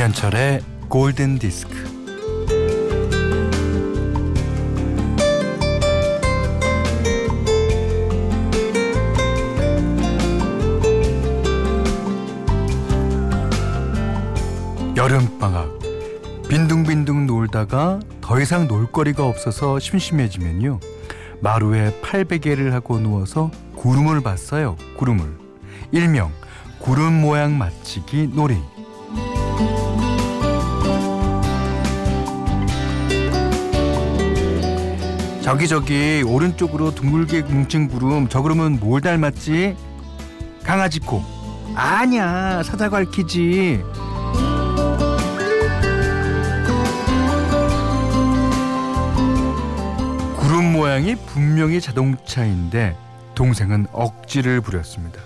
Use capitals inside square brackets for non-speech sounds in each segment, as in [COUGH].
김현철의 골든 디스크. 여름방학. 빈둥빈둥 놀다가 더 이상 놀거리가 없어서 심심해지면요. 마루에 팔베개를 하고 누워서 구름을 봤어요. 구름을. 일명 구름 모양 맞추기 놀이. 저기 저기 오른쪽으로 둥글게 뭉친 구름. 저 구름은 뭘 닮았지? 강아지 코. 아니야 사자갈퀴지. 구름 모양이 분명히 자동차인데 동생은 억지를 부렸습니다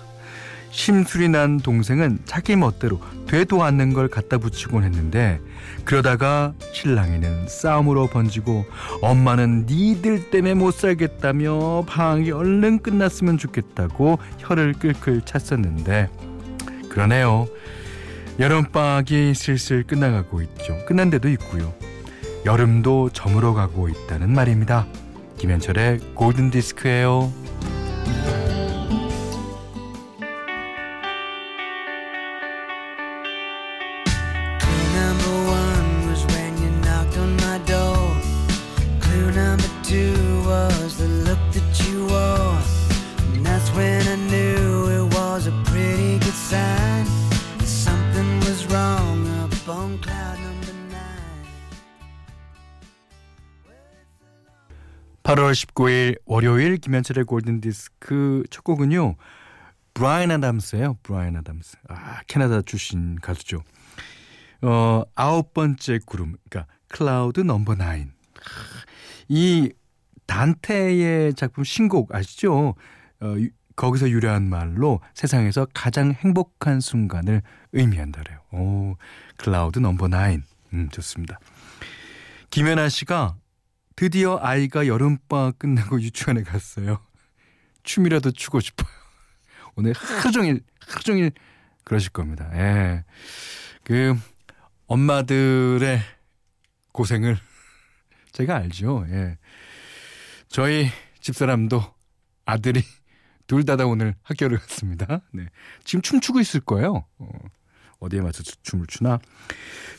심술이 난 동생은 자기 멋대로 되도 않는 걸 갖다 붙이곤 했는데 그러다가 신랑이는 싸움으로 번지고 엄마는 니들 때문에 못 살겠다며 방학이 얼른 끝났으면 좋겠다고 혀를 끌끌 찼었는데 그러네요. 여름방학이 슬슬 끝나가고 있죠. 끝난 데도 있고요. 여름도 저물어 가고 있다는 말입니다. 김현철의 골든디스크예요. Was the look that you wore. And that's when I knew it was a pretty good sign. that Something was wrong up on cloud number nine. 8월 19일 월요일 김현철의 골든 디스크 첫 곡은요. 브라이언 아담스예요. 브라이언 아담스. 아, 캐나다 출신 가수죠. 어, 아홉 번째 구름. 그러니까 Cloud Number Nine. 이 단테의 작품 신곡 아시죠? 어, 유- 거기서 유래한 말로 세상에서 가장 행복한 순간을 의미한다 그래요. 오, Cloud Number Nine. 음, 좋습니다. 김연아 씨가 드디어 아이가 여름방학 끝나고 유치원에 갔어요. 춤이라도 추고 싶어요. 오늘 하루 종일, 하루 종일 그러실 겁니다. 예. 그, 엄마들의 고생을 제가 알죠. 예. 저희 집사람도 아들이 둘 다 다 오늘 학교를 갔습니다. 네. 지금 춤추고 있을 거예요. 어, 어디에 맞춰서 춤을 추나?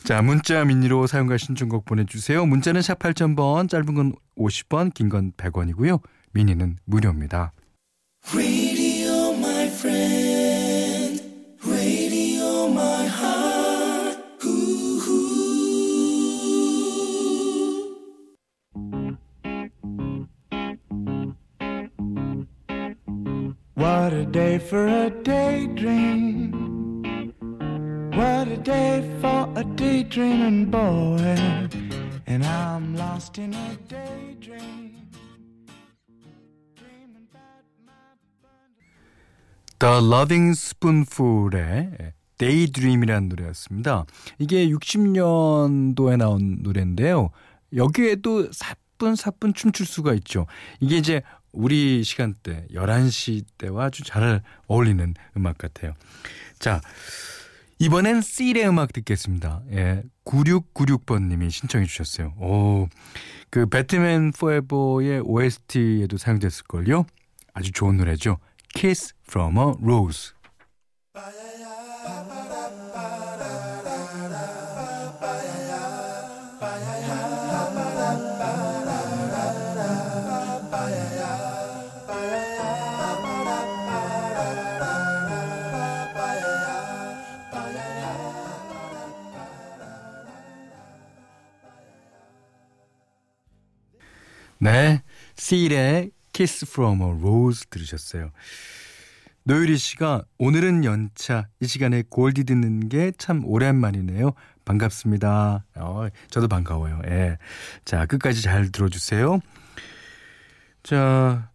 자, 문자 미니로 사용과 신청곡 보내주세요. 문자는 샵 8000번, 짧은 건 50원, 긴 건 100원이고요. 미니는 무료입니다. What a day for a daydream. What a day for a daydreaming boy. And I'm lost in a daydream. The Loving Spoonful의 Daydream이라는 노래였습니다. 이게 60년도에 나온 노래인데요. 여기에도 사뿐사뿐 춤출 수가 있죠. 이게 이제 우리 시간대 11시 때와 아주 잘 어울리는 음악 같아요. 자, 이번엔 씰의 음악 듣겠습니다. 예. 9696번 님이 신청해 주셨어요. 오. 그 배트맨 포에버의 OST에도 사용됐을 걸요? 아주 좋은 노래죠. Kiss from a Rose. 네, 씰의 Kiss from a Rose 들으셨어요. 노유리 씨가 오늘은 연차 이 시간에 골디 듣는 게 참 오랜만이네요. 반갑습니다. 어, 저도 반가워요. 예. 자, 끝까지 잘 들어주세요. 자,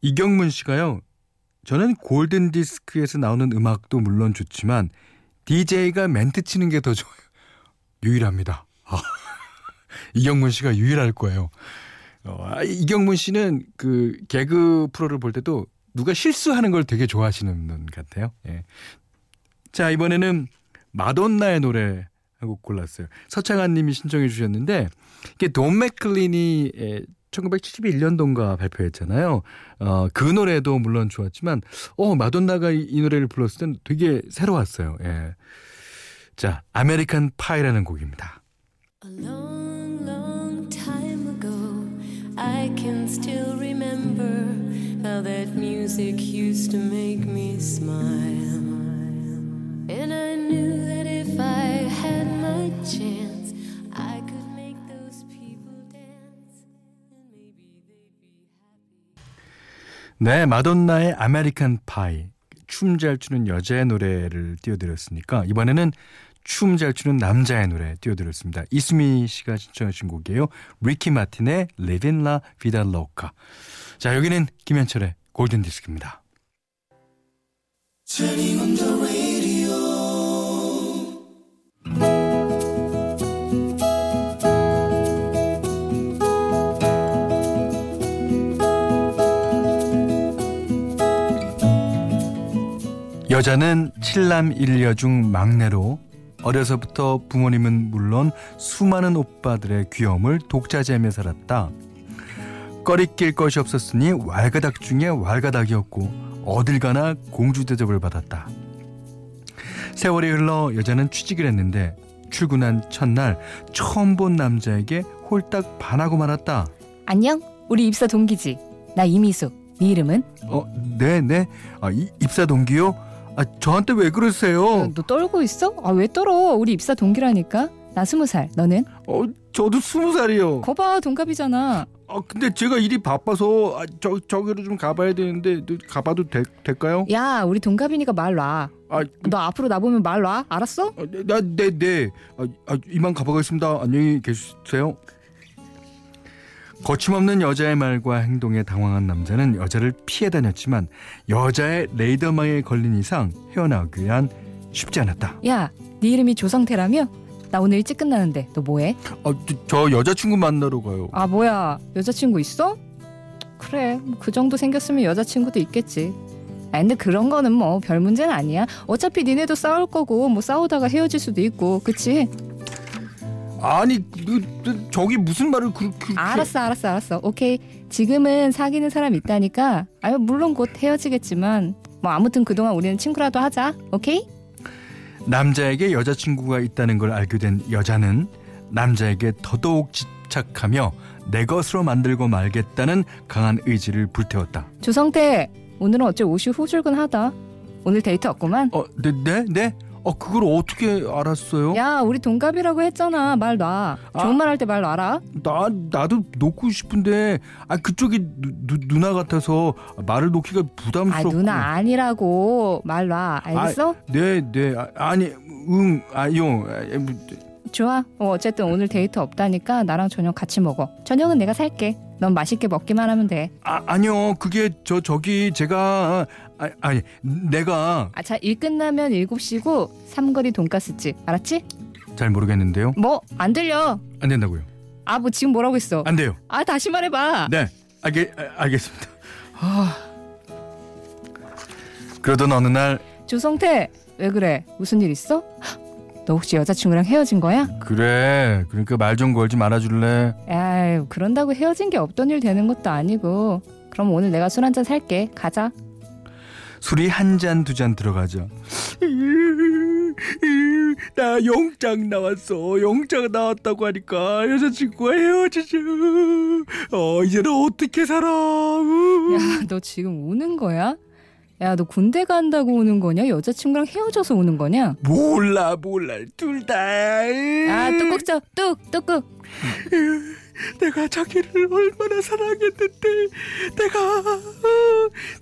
이경문 씨가요. 저는 골든 디스크에서 나오는 음악도 물론 좋지만 DJ가 멘트 치는 게 더 좋아요. 유일합니다. 아, [LAUGHS] 이경문 씨가 유일할 거예요. 어, 아, 이경문 씨는 그 개그 프로를 볼 때도 누가 실수하는 걸 되게 좋아하시는 분 같아요. 예. 자, 이번에는 마돈나의 노래 한 곡 골랐어요. 서창한 님이 신청해 주셨는데 이게 돈 맥클린이 1971년도인가 발표했잖아요. 어, 그 노래도 물론 좋았지만 어, 마돈나가 이, 이 노래를 불렀을 땐 되게 새로웠어요. 예. 자, American Pie라는 곡입니다. A I can still remember how that music used to make me smile. And I knew that if I had my chance, I could make those people dance. And maybe they'd be happy. 네, 마돈나의 아메리칸 파이. 춤 잘 추는 여자의 노래를 띄워드렸으니까 이번에는 춤 잘 추는 남자의 노래 띄워드렸습니다. 이수미 씨가 신청하신 곡이에요. 리키 마틴의 Living La Vida Loca. 자, 여기는 김현철의 골든 디스크입니다. 여자는 칠남 일녀 중 막내로 어려서부터 부모님은 물론 수많은 오빠들의 귀여움을 독차지하며 살았다. 꺼리낄 것이 없었으니 왈가닥 중에 왈가닥이었고 어딜 가나 공주 대접을 받았다. 세월이 흘러 여자는 취직을 했는데 출근한 첫날 처음 본 남자에게 홀딱 반하고 말았다. 안녕. 우리 입사 동기지. 나 이미수. 네 이름은? 어, 네, 네. 아, 이, 입사 동기요? 아, 저한테 왜 그러세요? 너 떨고 있어? 아 왜 떨어? 우리 입사 동기라니까. 나 스무 살. 너는? 어, 저도 스무 살이요. 거봐 동갑이잖아. 아, 근데 제가 일이 바빠서 아, 저 저기로 좀 가봐야 되는데 너 가봐도 될, 될까요? 야 우리 동갑이니까 말 놔. 아, 너 앞으로 나 보면 말 놔. 알았어? 아, 네, 나, 네, 네. 아, 아, 이만 가보겠습니다. 안녕히 계세요. 거침없는 여자의 말과 행동에 당황한 남자는 여자를 피해 다녔지만 여자의 레이더망에 걸린 이상 헤어나오기 위한 쉽지 않았다. 야, 네 이름이 조성태라며? 나 오늘 일찍 끝나는데 너 뭐해? 아, 저, 저 여자친구 만나러 가요. 아 뭐야 여자친구 있어? 그래 뭐그 정도 생겼으면 여자친구도 있겠지. 아 근데 그런 거는 뭐 별 문제는 아니야. 어차피 니네도 싸울 거고 뭐 싸우다가 헤어질 수도 있고 그치? 아니, 그, 그, 저기 무슨 말을 그, 그렇게 알았어 알았어 알았어 오케이 지금은 사귀는 사람 있다니까 아유 물론 곧 헤어지겠지만 뭐 아무튼 그동안 우리는 친구라도 하자 오케이? 남자에게 여자친구가 있다는 걸 알게 된 여자는 남자에게 더더욱 집착하며 내 것으로 만들고 말겠다는 강한 의지를 불태웠다. 조성태 오늘은 어째 옷이 후줄근하다 오늘 데이트 없구만 어, 네, 네, 네. 어, 그걸 어떻게 알았어요? 야 우리 동갑이라고 했잖아 말 놔. 아. 좋은 말할 때 말 놔라 나 나도 놓고 싶은데 아 그쪽이 누, 누, 누나 같아서 말을 놓기가 아 부담스럽고. 누나 아니라고 말 놔. 알겠어? 네, 네. 아, 아니, 응, 아용. 아, 뭐, 좋아. 어, 어쨌든 오늘 데이트 없다니까 나랑 저녁 같이 먹어. 저녁은 내가 살게. 넌 맛있게 먹기만 하면 돼. 아, 아니요. 그게 저 저기 제가 아, 아니 내가 아, 자, 일 끝나면 7시고 삼거리 돈가스집. 알았지? 잘 모르겠는데요. 뭐 안 들려. 안 된다고요. 아, 뭐 지금 뭐라고 했어? 안 돼요. 아, 다시 말해 봐. 네, 알겠 아, 알겠습니다. 아. 그러던 어느 날 조성태, 왜 그래? 무슨 일 있어? 헉, 너 혹시 여자친구랑 헤어진 거야? 그래. 그러니까 말 좀 걸지 말아줄래? 에이, 그런다고 헤어진 게 없던 일 되는 것도 아니고. 그럼 오늘 내가 술 한 잔 살게. 가자. 술이 한 잔 두 잔 들어가죠. 나 영장 나왔어. 영장 나왔다고 하니까 여자친구가 헤어지죠. 어 이제는 어떻게 살아? 야, 너 지금 우는 거야? 야, 너 군대 간다고 우는 거냐? 여자친구랑 헤어져서 우는 거냐? 몰라 몰라 둘 다. 아, 뚝꾹 쳐. 뚝, 뚝꾹. 내가 자기를 얼마나 사랑했는데 내가 어,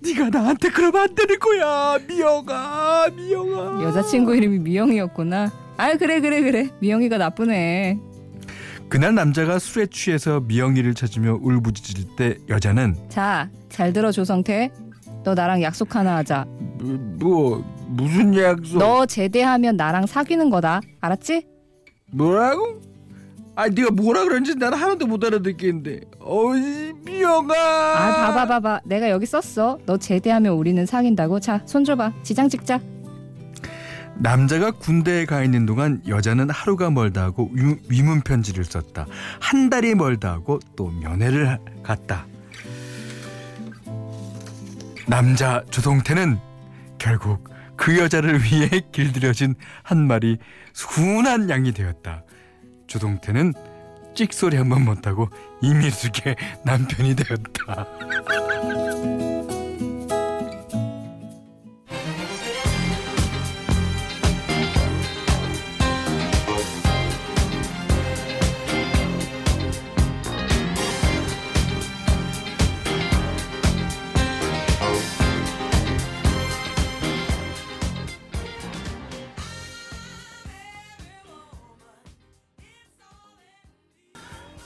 네가 나한테 그러면 안 되는 거야 미영아 미영아 여자친구 이름이 미영이었구나. 아, 그래, 그래, 그래. 미영이가 나쁘네. 그날 남자가 술에 취해서 미영이를 찾으며 울부짖을 때 여자는 자, 잘 들어, 조성태. 너 나랑 약속 하나 하자. 뭐, 뭐 무슨 약속 너 제대하면 나랑 사귀는 거다. 알았지? 뭐라고? 아 네가 뭐라 그런지 나는 하나도 못 알아듣겠는데 어이 미영아 아, 봐봐, 봐봐. 내가 여기 썼어. 너 제대하면 우리는 사귄다고. 자, 손 줘봐. 지장 찍자. 남자가 군대에 가 있는 동안 여자는 하루가 멀다 하고 위, 위문 편지를 썼다. 한 달이 멀다 하고 또 면회를 갔다. 남자 조동태는 결국 그 여자를 위해 [LAUGHS] 길들여진 한 마리 순한 양이 되었다. 조동태는 찍소리 한 번 못하고 이미숙의 남편이 되었다.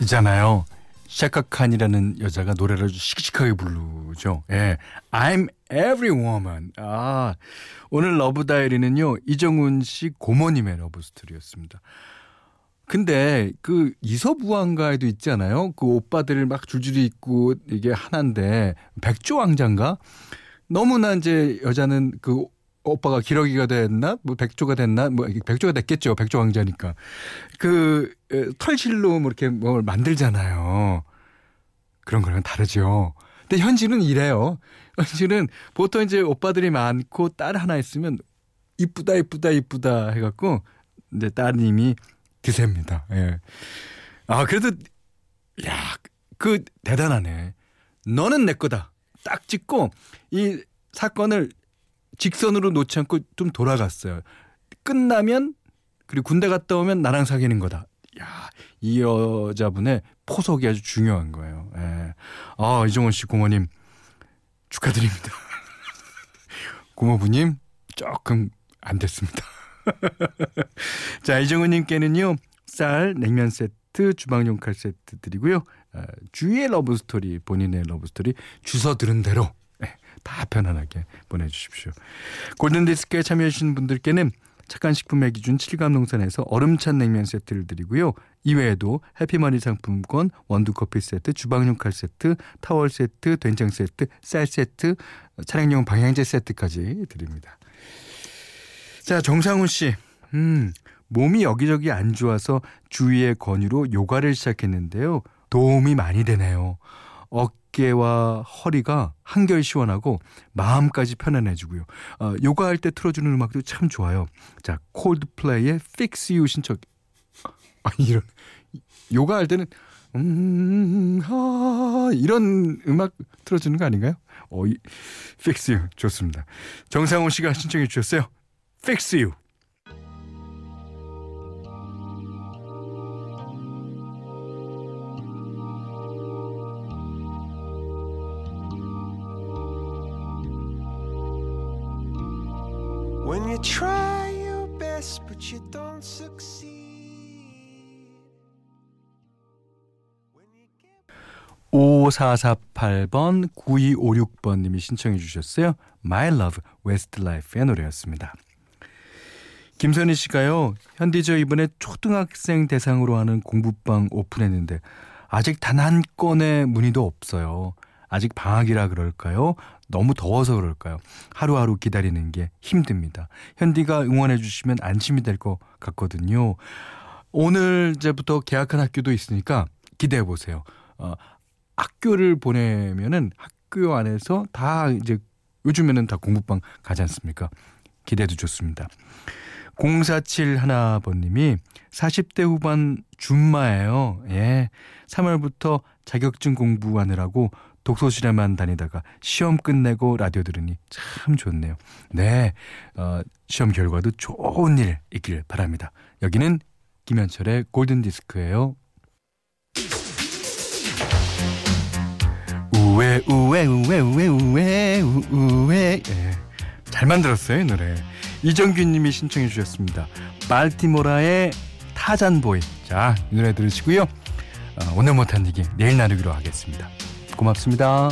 있잖아요. 샤카칸이라는 여자가 노래를 아주 씩씩하게 부르죠. 예. I'm every woman. 아, 오늘 러브 다이어리는요. 이정훈 씨 고모님의 러브 스토리였습니다. 근데 그 이솝 우화에도 있잖아요. 그 오빠들을 막 줄줄이 있고 이게 하나인데 백조 왕자인가? 너무나 이제 여자는 그 오빠가 기러기가 됐나? 뭐 백조가 됐나? 뭐 백조가 됐겠죠. 백조 왕자니까. 그 털실로 뭐 이렇게 뭘 만들잖아요. 그런 거랑 다르죠. 근데 현실은 이래요. 현실은 보통 이제 오빠들이 많고 딸 하나 있으면 이쁘다 이쁘다 이쁘다 해 갖고 이제 따님이 드셉니다. 예. 아 그래도 야 그 대단하네. 너는 내 거다. 딱 찍고 이 사건을 직선으로 놓지 않고 좀 돌아갔어요. 끝나면 그리고 군대 갔다 오면 나랑 사귀는 거다. 야, 이 여자분의 포석이 아주 중요한 거예요. 예. 아, 이정원 씨 고모님 축하드립니다. [LAUGHS] 고모부님 조금 안 됐습니다. [LAUGHS] 자, 이정훈님께는요 쌀 냉면 세트, 주방용 칼 세트 드리고요. 어, 주위의 러브 스토리, 본인의 러브 스토리 주소 들은 대로 다 편안하게 보내주십시오. 골든디스크에 참여해주신 분들께는 착한 식품의 기준 7감 농산에서 얼음찬 냉면 세트를 드리고요. 이외에도 해피머니 상품권, 원두커피 세트, 주방용 칼 세트, 타월 세트, 된장 세트, 쌀 세트, 차량용 방향제 세트까지 드립니다. 자, 정상훈 씨. 음, 몸이 여기저기 안 좋아서 주위의 권유로 요가를 시작했는데요. 도움이 많이 되네요. 어 깨와 허리가 한결 시원하고 마음까지 편안해지고요. 어, 요가할 때 틀어주는 음악도 참 좋아요. 자, 콜드플레이의 Fix You 신청. 아, 이런 요가할 때는 음, 하, 이런 음악 틀어주는 거 아닌가요? 어, 이, Fix You 좋습니다. 정상훈 씨가 신청해 주셨어요. Fix You. You try your best, but you don't succeed. When you give 5448번 9256번님이 신청해 주셨어요. My Love Westlife의 노래였습니다. 김선희 씨가요. 현디 저 이번에 초등학생 대상으로 하는 공부방 오픈했는데 아직 단 한 건의 문의도 없어요. 아직 방학이라 그럴까요? 너무 더워서 그럴까요? 하루하루 기다리는 게 힘듭니다. 현디가 응원해 주시면 안심이 될 것 같거든요. 오늘 이제부터 개학한 학교도 있으니까 기대해 보세요. 어, 학교를 보내면은 학교 안에서 다 이제 요즘에는 다 공부방 가지 않습니까? 기대도 좋습니다. 047 하나번님이 40대 후반 줌마예요. 예. 3월부터 자격증 공부하느라고 독서실에만 다니다가 시험 끝내고 라디오 들으니 참 좋네요. 네. 어, 시험 결과도 좋은 일 있길 바랍니다. 여기는 김현철의 골든 디스크예요. 우에 우에 우에 우에 우에 우- 우에 예. 잘 만들었어요 이 노래 이정균 님이 신청해 주셨습니다 발티모라의 타잔보이 자이 노래 들으시고요 어, 오늘 못한 얘기 내일 나누기로 하겠습니다 고맙습니다